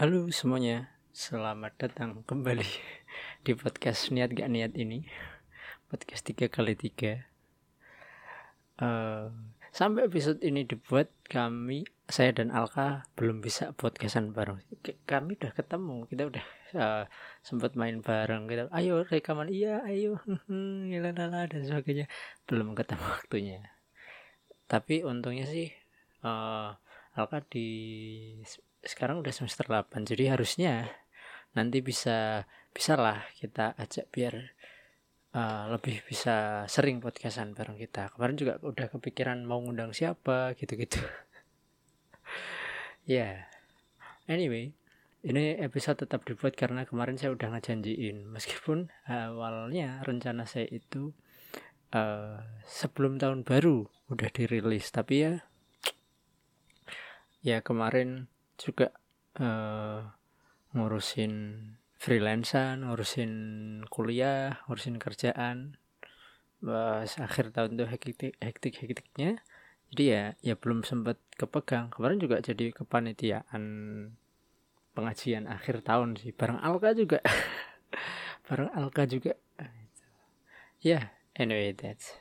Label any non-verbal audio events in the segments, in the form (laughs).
Halo semuanya, selamat datang kembali (laughs) di podcast Niat Gak Niat ini. Podcast 3 kali 3 uh, Sampai episode ini dibuat kami, saya dan Alka belum bisa podcastan bareng. Kami udah ketemu, kita udah uh, sempat main bareng kita, Ayo rekaman, iya ayo, (laughs) lala dan sebagainya. Belum ketemu waktunya. Tapi untungnya sih uh, Alka di sekarang udah semester 8 jadi harusnya nanti bisa bisa lah kita ajak biar uh, lebih bisa sering podcastan bareng kita kemarin juga udah kepikiran mau ngundang siapa gitu-gitu (laughs) ya yeah. anyway ini episode tetap dibuat karena kemarin saya udah ngejanjiin meskipun awalnya rencana saya itu uh, sebelum tahun baru udah dirilis tapi ya ya kemarin juga uh, ngurusin freelancer, ngurusin kuliah, ngurusin kerjaan. Pas akhir tahun tuh hektik hektik hektiknya. Jadi ya ya belum sempat kepegang. Kemarin juga jadi kepanitiaan pengajian akhir tahun sih. Bareng Alka juga. (laughs) Bareng Alka juga. Ya, yeah, anyway that's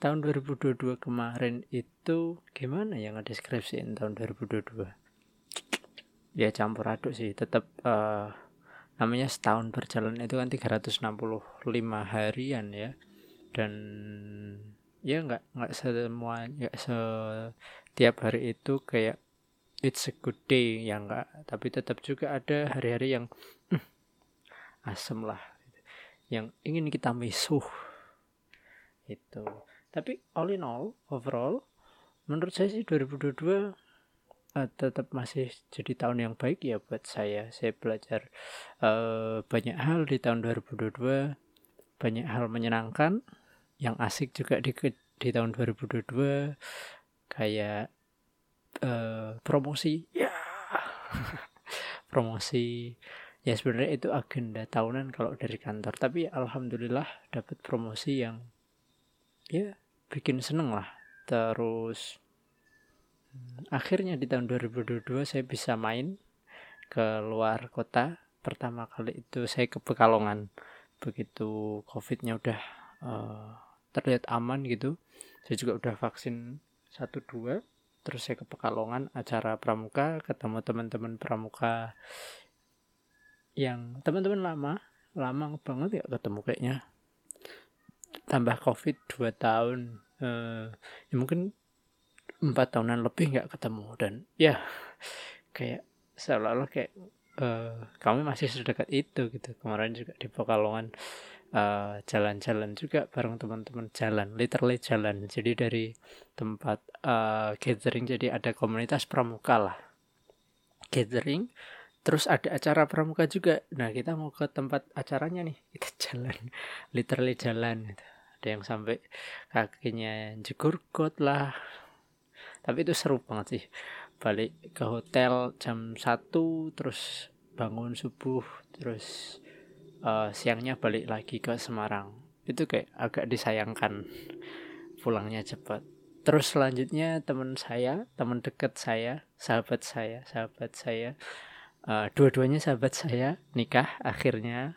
tahun 2022 kemarin itu gimana yang ngadeskripsiin tahun 2022? Ya campur aduk sih. Tetap uh, namanya setahun berjalan itu kan 365 harian ya. Dan ya nggak nggak semua nggak setiap hari itu kayak it's a good day ya nggak. Tapi tetap juga ada hari-hari yang hmm, asem lah yang ingin kita misuh itu tapi all in all overall menurut saya sih 2022 uh, tetap masih jadi tahun yang baik ya buat saya. Saya belajar uh, banyak hal di tahun 2022, banyak hal menyenangkan, yang asik juga di di tahun 2022 kayak uh, promosi, ya. (laughs) Promosi. Ya sebenarnya itu agenda tahunan kalau dari kantor. Tapi alhamdulillah dapat promosi yang ya bikin seneng lah. Terus akhirnya di tahun 2022 saya bisa main ke luar kota. Pertama kali itu saya ke Pekalongan. Begitu covidnya udah uh, terlihat aman gitu saya juga udah vaksin satu dua. Terus saya ke Pekalongan acara pramuka ketemu teman-teman pramuka yang teman-teman lama lama banget ya ketemu kayaknya. Tambah covid dua tahun uh, ya mungkin empat tahunan lebih nggak ketemu. Dan ya kayak seolah-olah kayak uh, kami masih sedekat itu gitu. Kemarin juga di Pekalongan eh, jalan-jalan juga bareng teman-teman jalan literally jalan. Jadi dari tempat uh, gathering jadi ada komunitas pramuka lah. Gathering terus ada acara pramuka juga. Nah kita mau ke tempat acaranya nih. Kita (laughs) jalan literally jalan gitu. ada yang sampai kakinya jegur kot lah tapi itu seru banget sih. Balik ke hotel jam 1 terus bangun subuh terus uh, siangnya balik lagi ke Semarang. Itu kayak agak disayangkan pulangnya cepat terus selanjutnya teman saya teman dekat saya sahabat saya sahabat saya uh, dua-duanya sahabat saya nikah akhirnya.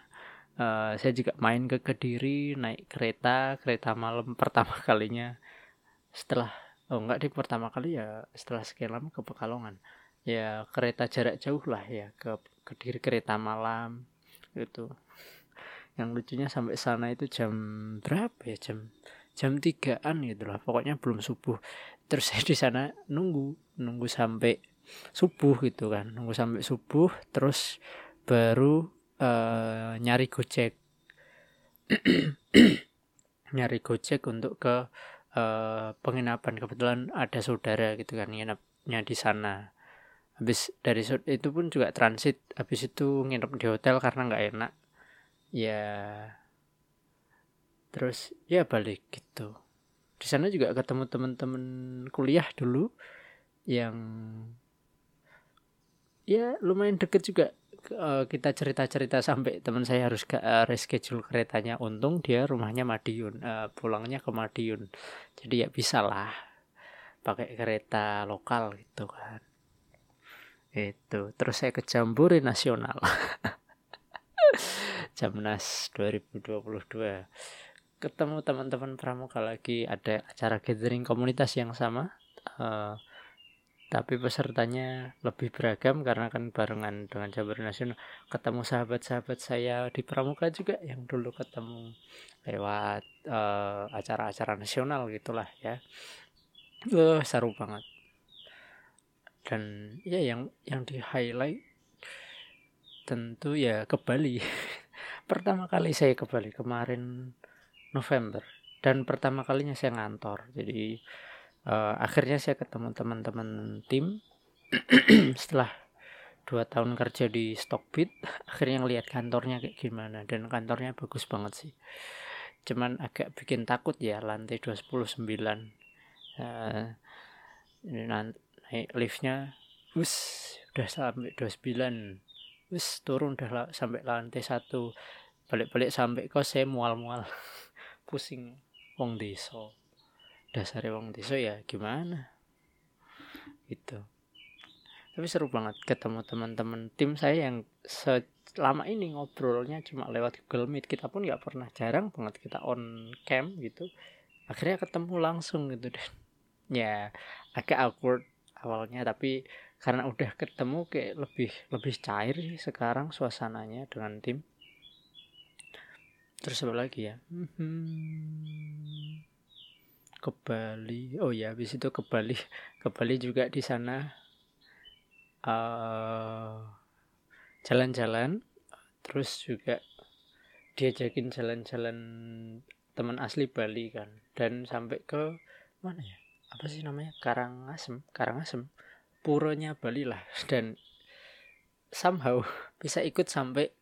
Uh, saya juga main ke Kediri naik kereta kereta malam pertama kalinya. Setelah oh enggak di pertama kali ya setelah sekian lama ke Pekalongan. Ya kereta jarak jauh lah ya ke Kediri kereta malam itu yang lucunya sampai sana itu jam berapa ya? Jam jam tigaan gitu lah pokoknya belum subuh. Terus saya di sana nunggu nunggu sampai subuh gitu kan. Nunggu sampai subuh terus baru uh, nyari gojek. (clears throat) Nyari gojek untuk ke uh, penginapan. Kebetulan ada saudara gitu kan nginepnya di sana. Habis dari itu pun juga transit. Habis itu nginep di hotel karena nggak enak. Ya terus ya balik gitu. Di sana juga ketemu teman-teman kuliah dulu yang ya lumayan deket juga uh, kita cerita-cerita sampai teman saya harus uh, reschedule keretanya. Untung dia rumahnya Madiun uh, pulangnya ke Madiun. Jadi ya bisa lah pakai kereta lokal gitu kan. Itu. Terus saya ke Jambore Nasional. (laughs) Jamnas 2022 ketemu teman-teman pramuka lagi. Ada acara gathering komunitas yang sama. Uh, tapi pesertanya lebih beragam karena kan barengan dengan Jambore Nasional. Ketemu sahabat-sahabat saya di pramuka juga yang dulu ketemu lewat uh, acara-acara nasional gitulah ya. Uh, seru banget. Dan ya yang yang di highlight tentu ya ke Bali. (laughs) Pertama kali saya ke Bali kemarin November. Dan pertama kalinya saya ngantor. Jadi uh, akhirnya saya ketemu teman-teman tim. (clears throat) Setelah dua tahun kerja di Stockbit (laughs) akhirnya ngelihat kantornya kayak gimana dan kantornya bagus banget sih. Cuman agak bikin takut ya lantai 219 uh, ini nanti naik liftnya us udah sampai 29 us turun udah sampai lantai satu. Balik-balik sampai kos saya mual-mual. (laughs) Pusing wong deso dasar wong deso ya gimana? Itu tapi seru banget ketemu teman-teman tim saya yang selama ini ngobrolnya cuma lewat Google Meet. Kita pun nggak pernah jarang banget kita on cam gitu. Akhirnya ketemu langsung gitu dan (laughs) ya agak awkward awalnya. Tapi karena udah ketemu kayak lebih lebih cair sih sekarang suasananya dengan tim. Terus apa lagi ya? Hmm, ke Bali. Oh ya habis itu ke Bali. (laughs) Ke Bali juga di sana eh, jalan-jalan. Terus juga diajakin jalan-jalan teman asli Bali kan. Dan sampai ke mana ya? Apa sih namanya? Karangasem Karangasem. Puronya Bali lah. (laughs) Dan somehow bisa ikut sampai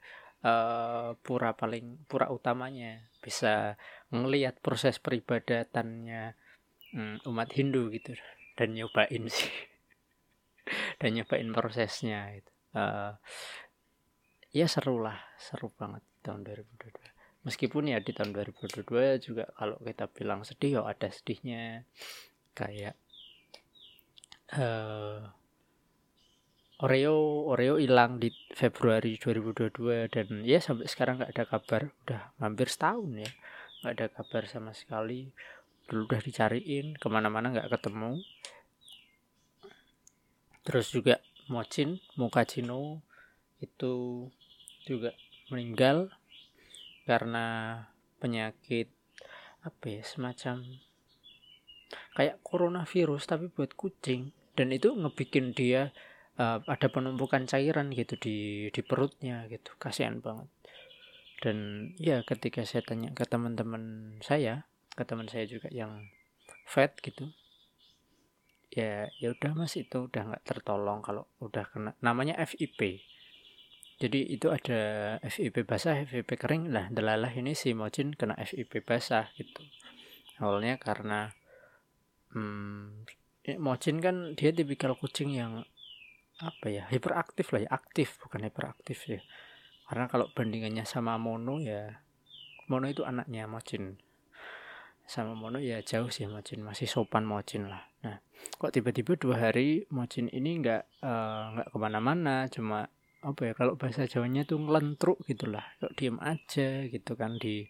uh, pura paling pura utamanya. Bisa ngelihat proses peribadatannya um, umat Hindu gitu. Dan nyobain sih. (laughs) Dan nyobain prosesnya itu uh, ya seru lah. Seru banget tahun 2022 meskipun ya di tahun 2022 juga kalau kita bilang sedih ya ada sedihnya. Kayak uh, Oreo Oreo hilang di Februari 2022 dan ya sampai sekarang nggak ada kabar. Udah hampir setahun ya nggak ada kabar sama sekali. Dulu udah dicariin ke mana-mana nggak ketemu. Terus juga Mocin Mukacino itu juga meninggal karena penyakit apa ya semacam kayak coronavirus tapi buat kucing. Dan itu ngebikin dia uh, ada penumpukan cairan gitu di di perutnya gitu. Kasihan banget. Dan ya ketika saya tanya ke teman-teman saya ke teman saya juga yang fat gitu ya ya udah mas itu udah nggak tertolong kalau udah kena. Namanya FIP jadi itu ada FIP basah FIP kering. Lah delalah ini si Mocin kena FIP basah gitu. Awalnya karena hmm, Mocin kan dia tipikal kucing yang apa ya hiperaktif lah ya aktif bukan hiperaktif ya. Karena kalau bandingannya sama Mono ya Mono itu anaknya Mocin sama Mono ya jauh sih Mocin masih sopan Mocin lah. Nah kok tiba-tiba dua hari Mocin ini nggak eh, nggak uh, ke mana-mana cuma apa ya kalau bahasa Jawanya tuh ngelentruk gitulah kok diem aja gitu kan di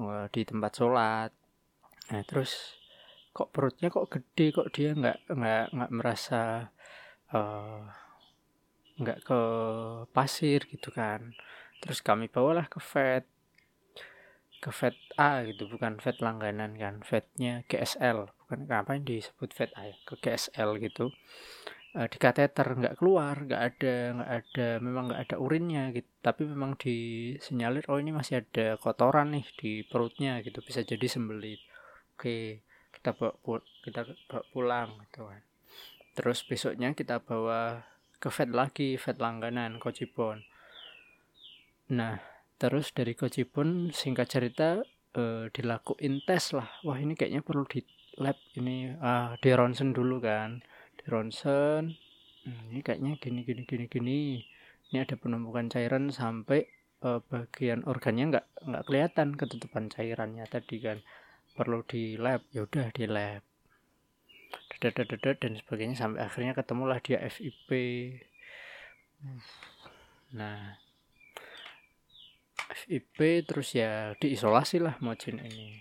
uh, di tempat sholat. Nah terus kok perutnya kok gede kok dia nggak nggak nggak merasa uh, nggak ke pasir gitu kan. Terus kami bawalah ke vet ke vet A gitu bukan vet langganan kan vetnya GSL bukan apa yang disebut vet A ya? Ke GSL gitu. Uh, di kateter nggak keluar nggak ada nggak ada memang nggak ada urinnya gitu. Tapi memang disinyalir oh ini masih ada kotoran nih di perutnya gitu bisa jadi sembelit oke kita bawa kita bawa pulang gitu kan terus besoknya kita bawa ke vet lagi vet langganan Kocibon nah terus dari Kocibon singkat cerita eh, dilakuin tes lah. Wah ini kayaknya perlu di lab ini. Ah di ronsen dulu kan. Di ronsen. Hmm, ini kayaknya gini gini gini gini. Ini ada penumpukan cairan sampai eh, bagian organnya nggak nggak kelihatan ketutupan cairannya tadi kan. Perlu di lab. Ya udah di lab dan sebagainya sampai akhirnya ketemulah dia FIP nah FIP terus ya diisolasi lah Mojin ini.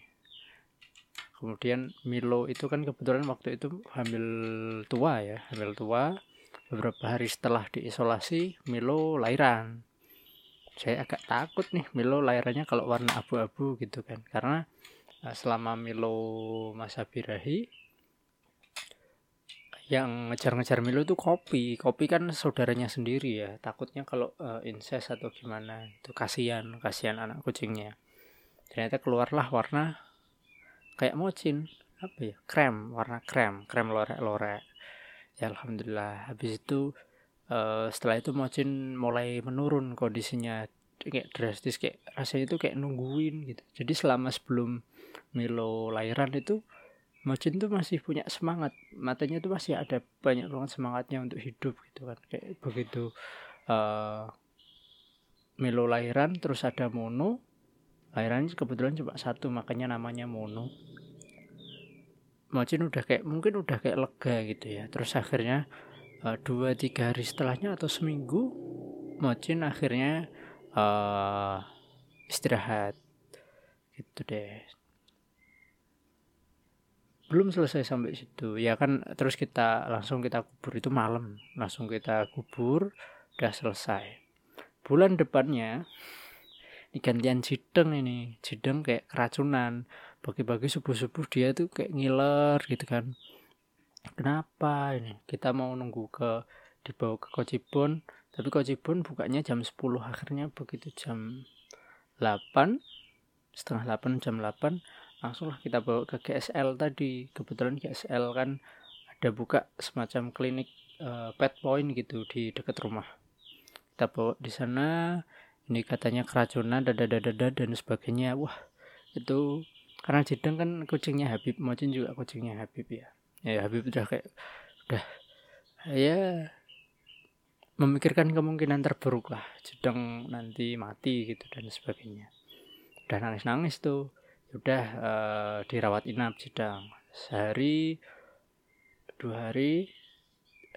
Kemudian Milo itu kan kebetulan waktu itu hamil tua ya hamil tua. Beberapa hari setelah diisolasi Milo lahiran. Saya agak takut nih Milo lahirannya kalau warna abu-abu gitu kan. Karena eh, selama Milo masa birahi yang ngejar-ngejar Milo itu kopi. Kopi kan saudaranya sendiri ya. Takutnya kalau uh, incest atau gimana itu kasihan kasihan anak kucingnya. Ternyata keluarlah warna kayak mocin. Apa ya? Krem warna krem krem lorek-lorek. Ya alhamdulillah. Habis itu uh, setelah itu mocin mulai menurun kondisinya. Kayak drastis kayak rasanya itu kayak nungguin gitu. Jadi selama sebelum Milo lahiran itu Mocin tuh masih punya semangat. Matanya tuh masih ada banyak banget semangatnya untuk hidup gitu kan. Kayak begitu uh, Milo lahiran terus ada Mono. Lahiran kebetulan cuma satu makanya namanya Mono. Mocin udah kayak mungkin udah kayak lega gitu ya. Terus akhirnya uh, dua tiga hari setelahnya atau seminggu Mocin akhirnya uh, istirahat. Gitu deh belum selesai sampai situ. Ya kan terus kita langsung kita kubur itu malam. Langsung kita kubur udah selesai. Bulan depannya ini gantian jideng ini. Jideng kayak keracunan. Pagi-pagi subuh-subuh dia tuh kayak ngiler gitu kan. Kenapa ini? Kita mau nunggu ke dibawa ke Kocibon. Tapi Kocibon bukanya jam 10 akhirnya begitu jam 8 setengah 8 jam 8 langsunglah kita bawa ke GSL tadi. Kebetulan GSL kan ada buka semacam klinik uh, pet point gitu di dekat rumah. Kita bawa di sana ini katanya keracunan dada dada dan sebagainya. Wah itu karena Jideng kan kucingnya Habib Mocin juga kucingnya Habib ya. Ya Habib udah kayak udah ya memikirkan kemungkinan terburuk lah. Jideng nanti mati gitu dan sebagainya. Udah nangis nangis tuh ya udah uh, dirawat inap Jideng sehari dua hari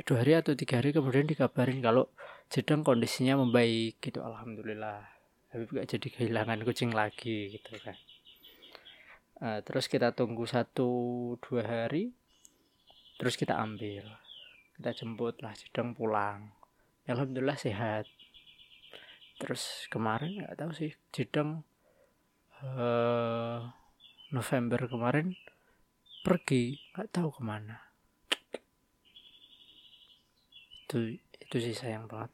dua hari atau tiga hari kemudian dikabarin kalau Jedeng kondisinya membaik gitu. Alhamdulillah. Habib gak jadi kehilangan kucing lagi gitu kan. Uh, terus kita tunggu satu dua hari terus kita ambil. Kita jemput lah Jedeng pulang. Alhamdulillah sehat. Terus kemarin nggak tahu sih Jedeng uh, November kemarin pergi nggak tahu ke mana. Itu itu sih sayang banget.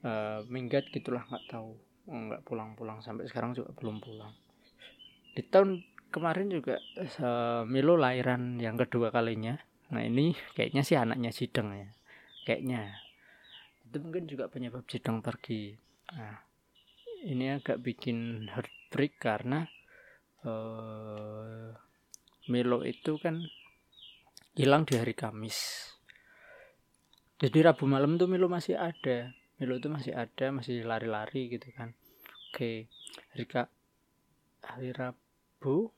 Uh, minggat gitulah nggak tahu. Nggak pulang-pulang sampai sekarang juga belum pulang. Di tahun kemarin juga uh, Milo lahiran yang kedua kalinya. Nah ini kayaknya sih anaknya Sideng ya. Kayaknya. Itu mungkin juga penyebab Sideng pergi. Nah ini agak bikin heartbreak karena uh, Milo itu kan hilang di hari Kamis. Jadi Rabu malam tuh Milo masih ada. Milo tuh masih ada masih lari-lari gitu kan. Oke hari Ka hari Rabu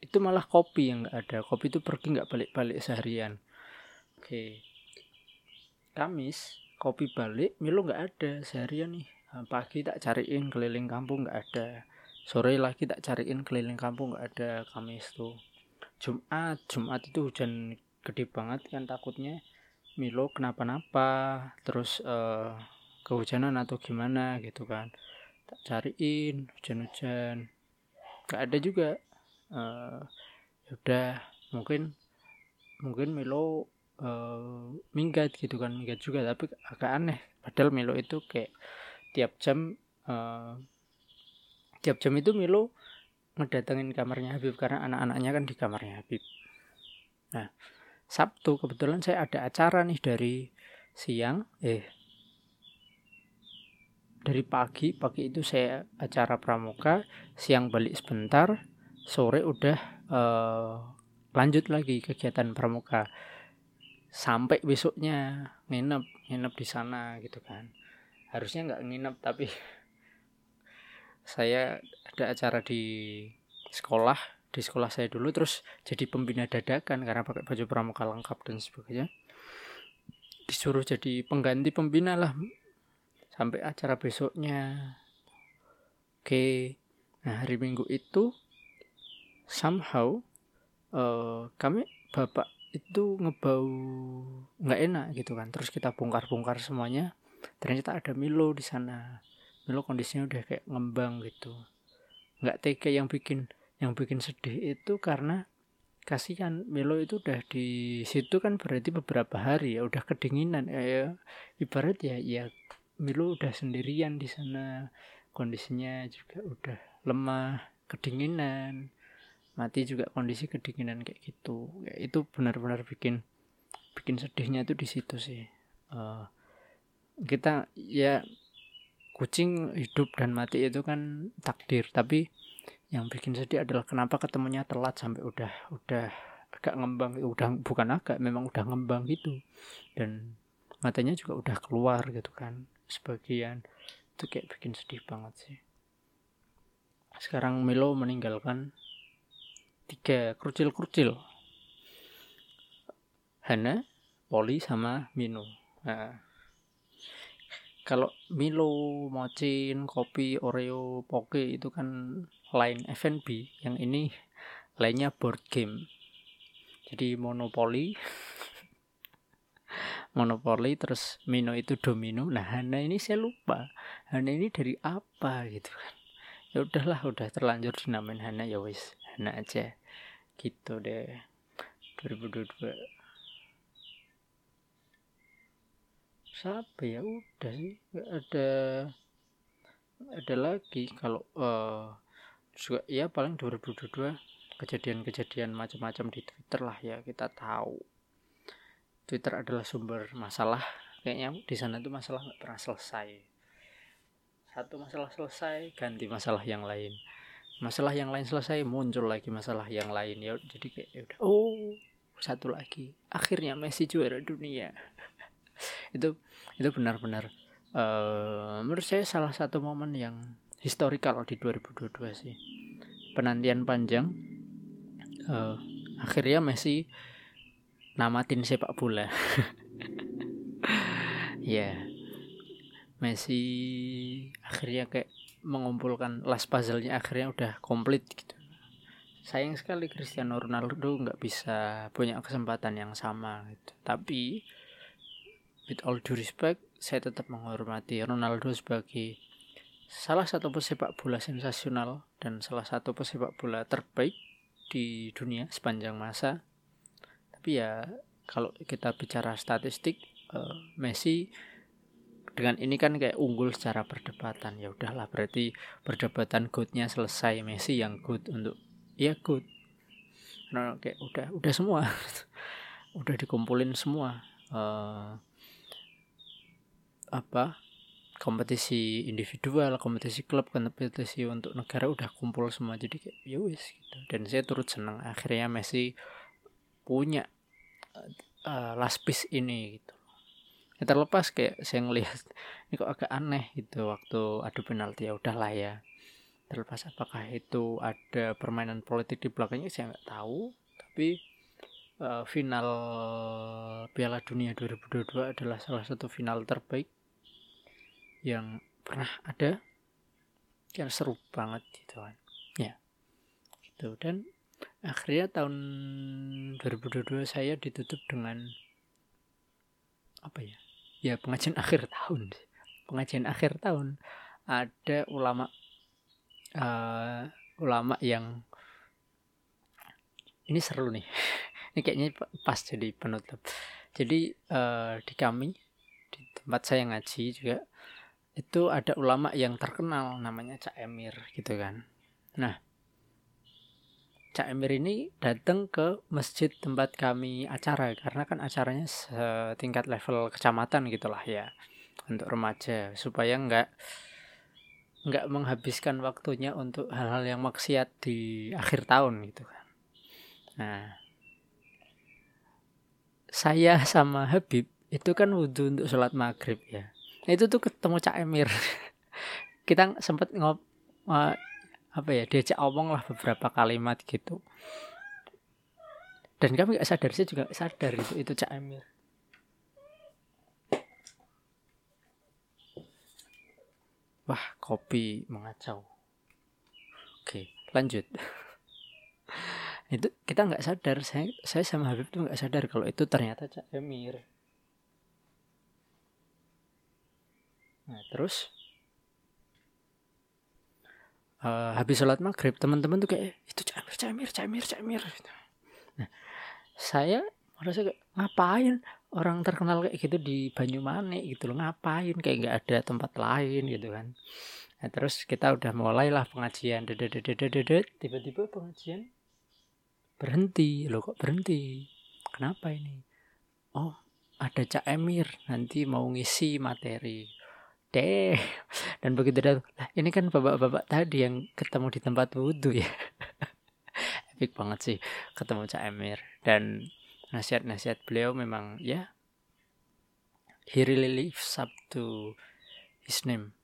itu malah kopi yang nggak ada. Kopi itu pergi nggak balik-balik seharian. Oke Kamis kopi balik Milo nggak ada seharian nih pagi tak cariin keliling kampung nggak ada. Sore lagi tak cariin keliling kampung nggak ada Kamis tuh. Jumat Jumat itu hujan gede banget kan takutnya. Milo kenapa-napa terus uh, kehujanan atau gimana gitu kan. Tak cariin hujan-hujan. Gak ada juga. Uh, udah mungkin mungkin Milo uh, minggat gitu kan minggat juga tapi agak aneh. Padahal Milo itu kayak tiap jam uh, tiap jam itu Milo ngedatengin kamarnya Habib karena anak-anaknya kan di kamarnya Habib. Nah Sabtu kebetulan saya ada acara nih dari siang eh dari pagi. Pagi itu saya acara pramuka siang balik sebentar sore udah uh, lanjut lagi kegiatan pramuka. Sampai besoknya nginep nginep di sana gitu kan harusnya nggak nginep tapi saya ada acara di sekolah di sekolah saya dulu terus jadi pembina dadakan karena pakai baju pramuka lengkap dan sebagainya. Disuruh jadi pengganti pembina lah sampai acara besoknya. Oke nah hari minggu itu somehow uh, kami bapak itu ngebau nggak enak gitu kan terus kita bongkar-bongkar semuanya ternyata ada Milo di sana. Milo kondisinya udah kayak ngembang gitu. Nggak tega yang bikin yang bikin sedih itu karena kasihan Milo itu udah di situ kan berarti beberapa hari ya udah kedinginan. Ya, ya ibarat ya ya Milo udah sendirian di sana. Kondisinya juga udah lemah kedinginan. Mati juga kondisi kedinginan kayak gitu. Ya, itu benar-benar bikin bikin sedihnya tuh di situ sih. Uh, kita ya kucing hidup dan mati itu kan takdir. Tapi yang bikin sedih adalah kenapa ketemunya telat sampai udah udah agak ngembang. Udah bukan agak memang udah ngembang gitu. Dan matanya juga udah keluar gitu kan sebagian. Itu kayak bikin sedih banget sih. Sekarang Milo meninggalkan tiga kerucil-kerucil Hana, Poli sama Mino. Nah, kalau Milo, Mocin, Kopi, Oreo, Poke itu kan line F&B yang ini lainnya board game. Jadi monopoli. (laughs) Monopoli terus Mino itu domino. Nah Hana ini saya lupa. Hana ini dari apa gitu kan. Ya udahlah udah terlanjur dinamain Hana. Ya wis Hana aja. Gitu deh. 2022 siapa ya? Udah sih nggak ada ada lagi. Kalau uh, juga ya paling 2022 kejadian-kejadian macam-macam di Twitter lah ya kita tahu. Twitter adalah sumber masalah. Kayaknya di sana tuh masalah nggak pernah selesai. Satu masalah selesai ganti masalah yang lain. Masalah yang lain selesai muncul lagi masalah yang lain. Ya jadi kayak ya udah. Oh. Satu lagi. Akhirnya Messi juara dunia itu itu benar-benar uh, menurut saya salah satu momen yang historikal di 2022 sih penantian panjang uh, akhirnya Messi namatin sepak bola. (laughs) ya. Yeah. Messi akhirnya kayak mengumpulkan last puzzle-nya akhirnya udah komplit gitu. Sayang sekali Cristiano Ronaldo nggak bisa punya kesempatan yang sama gitu. Tapi with all due respect, saya tetap menghormati Ronaldo sebagai salah satu pesepak bola sensasional dan salah satu pesepak bola terbaik di dunia sepanjang masa. Tapi ya kalau kita bicara statistik uh, Messi dengan ini kan kayak unggul secara perdebatan. Ya udahlah berarti perdebatan goodnya selesai. Messi yang good untuk ya good nah, kayak udah udah semua. (laughs) Udah dikumpulin semua. Uh, apa kompetisi individual, kompetisi klub, kompetisi untuk negara udah kumpul semua. Jadi kayak ya wis gitu. Dan saya turut senang akhirnya Messi punya uh, last piece ini gitu. Ya, terlepas kayak saya ngelihat (laughs) ini kok agak aneh gitu waktu adu penalti ya udahlah ya. Terlepas apakah itu ada permainan politik di belakangnya saya nggak tahu. Tapi uh, final Piala Dunia 2022 adalah salah satu final terbaik yang pernah ada yang seru banget gitu kan. Ya. Gitu. Dan akhirnya tahun 2022 saya ditutup dengan apa ya ya pengajian (laughs) akhir tahun. Pengajian akhir tahun ada ulama uh, ulama yang ini seru nih. (laughs) Ini kayaknya pas jadi penutup. Jadi uh, di kami di tempat saya ngaji juga itu ada ulama yang terkenal namanya Cak Emir gitu kan nah Cak Emir ini datang ke masjid tempat kami acara karena kan acaranya setingkat level kecamatan gitulah ya untuk remaja supaya nggak nggak menghabiskan waktunya untuk hal-hal yang maksiat di akhir tahun gitu kan. Nah, saya sama Habib itu kan wudhu untuk sholat maghrib ya. Nah itu tuh ketemu Cak Emir. (laughs) Kita sempet ngop uh, apa ya diajak omong lah beberapa kalimat gitu. Dan kami gak sadar sih juga sadar itu itu Cak Emir. Wah kopi mengacau. Oke lanjut. (laughs) itu kita nggak sadar saya saya sama Habib tuh nggak sadar kalau itu ternyata Cak Emir nah terus? Uh, habis sholat maghrib teman-teman tuh kayak itu Cak Emir Cak Emir gitu. nah saya merasa kayak ngapain orang terkenal kayak gitu di Banyumanik gitu loh? Ngapain? Kayak nggak ada tempat lain gitu kan. Nah, terus kita udah mulailah pengajian tiba-tiba pengajian berhenti. Lo kok berhenti? Kenapa ini? Oh ada Cak Emir nanti mau ngisi materi deh. Dan begitu dah lah ini kan bapak-bapak tadi yang ketemu di tempat wudhu ya. (laughs) Epic banget sih ketemu Cak Emir. Dan nasihat-nasihat beliau memang ya he really lives up to his name.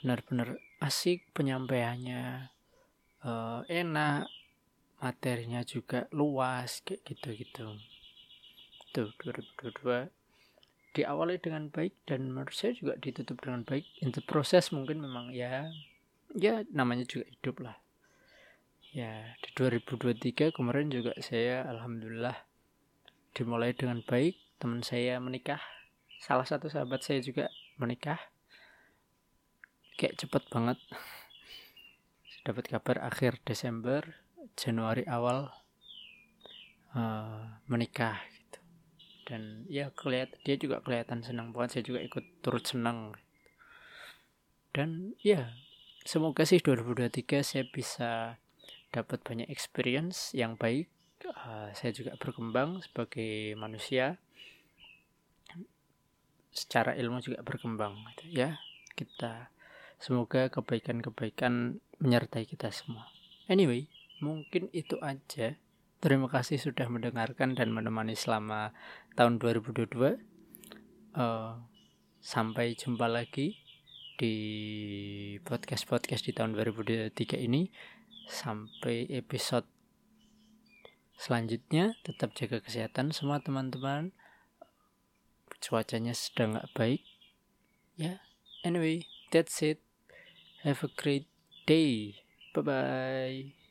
Benar-benar asik penyampaiannya uh, enak materinya juga luas kayak gitu-gitu. Tuh 2022 diawali dengan baik dan menurut saya juga ditutup dengan baik. Untuk proses mungkin memang ya ya namanya juga hidup lah. Ya di 2023 kemarin juga saya alhamdulillah dimulai dengan baik. Teman saya menikah. Salah satu sahabat saya juga menikah. Kayak cepet banget. (laughs) Dapat kabar akhir Desember Januari awal uh, menikah dan ya kelihatan dia juga kelihatan senang banget. Saya juga ikut turut senang. Dan ya semoga sih 2023 saya bisa dapat banyak experience yang baik. Uh, saya juga berkembang sebagai manusia. Secara ilmu juga berkembang. Ya kita semoga kebaikan-kebaikan menyertai kita semua. Anyway mungkin itu aja. Terima kasih sudah mendengarkan dan menemani selama tahun 2022. Uh, eh, sampai jumpa lagi di podcast-podcast di tahun 2023 ini. Sampai episode selanjutnya. Tetap jaga kesehatan semua teman-teman. Cuacanya sedang nggak baik. Ya, yeah. anyway, that's it. Have a great day. Bye bye.